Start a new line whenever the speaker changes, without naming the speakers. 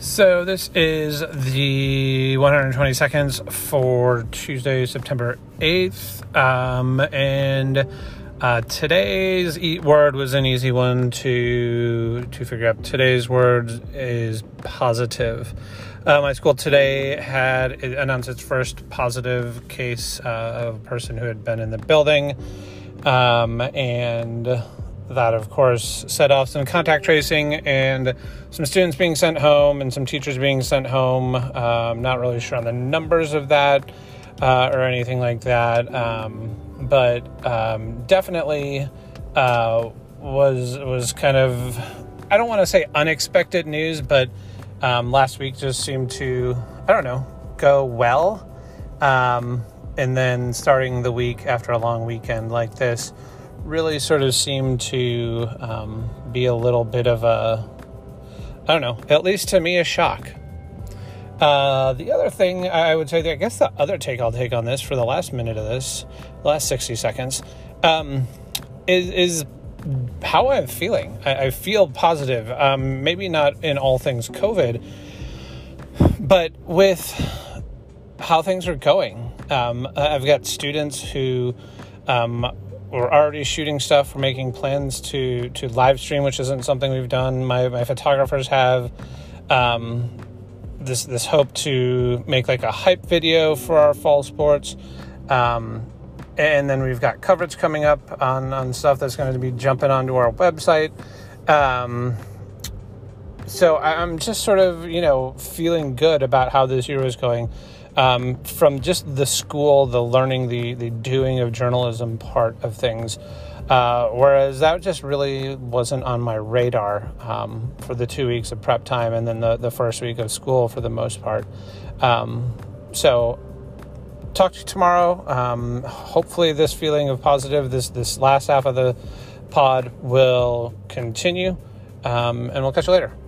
So this is the 120 seconds for Tuesday, September 8th. Um, and uh, today's word was an easy one to to figure out. Today's word is positive. Uh, my school today had announced its first positive case uh, of a person who had been in the building, um, and that, of course, set off some contact tracing and some students being sent home and some teachers being sent home. Um, not really sure on the numbers of that uh, or anything like that, um, but um, definitely uh, was was kind of I don't want to say unexpected news, but um, last week just seemed to I don't know go well, um, and then starting the week after a long weekend like this really sort of seemed to um, be a little bit of a, I don't know, at least to me, a shock. Uh, the other thing I would say, I guess the other take I'll take on this for the last minute of this, last 60 seconds, um, is, is how I'm feeling. I, I feel positive. Um, maybe not in all things COVID, but with how things are going. Um, I've got students who um, we're already shooting stuff. We're making plans to to live stream, which isn't something we've done. My my photographers have um, this this hope to make like a hype video for our fall sports. Um, and then we've got coverage coming up on, on stuff that's going to be jumping onto our website. Um, so I'm just sort of, you know, feeling good about how this year is going um, from just the school, the learning, the the doing of journalism part of things. Uh, whereas that just really wasn't on my radar um, for the two weeks of prep time and then the, the first week of school for the most part. Um, so, talk to you tomorrow. Um, hopefully, this feeling of positive, this this last half of the pod will continue, um, and we'll catch you later.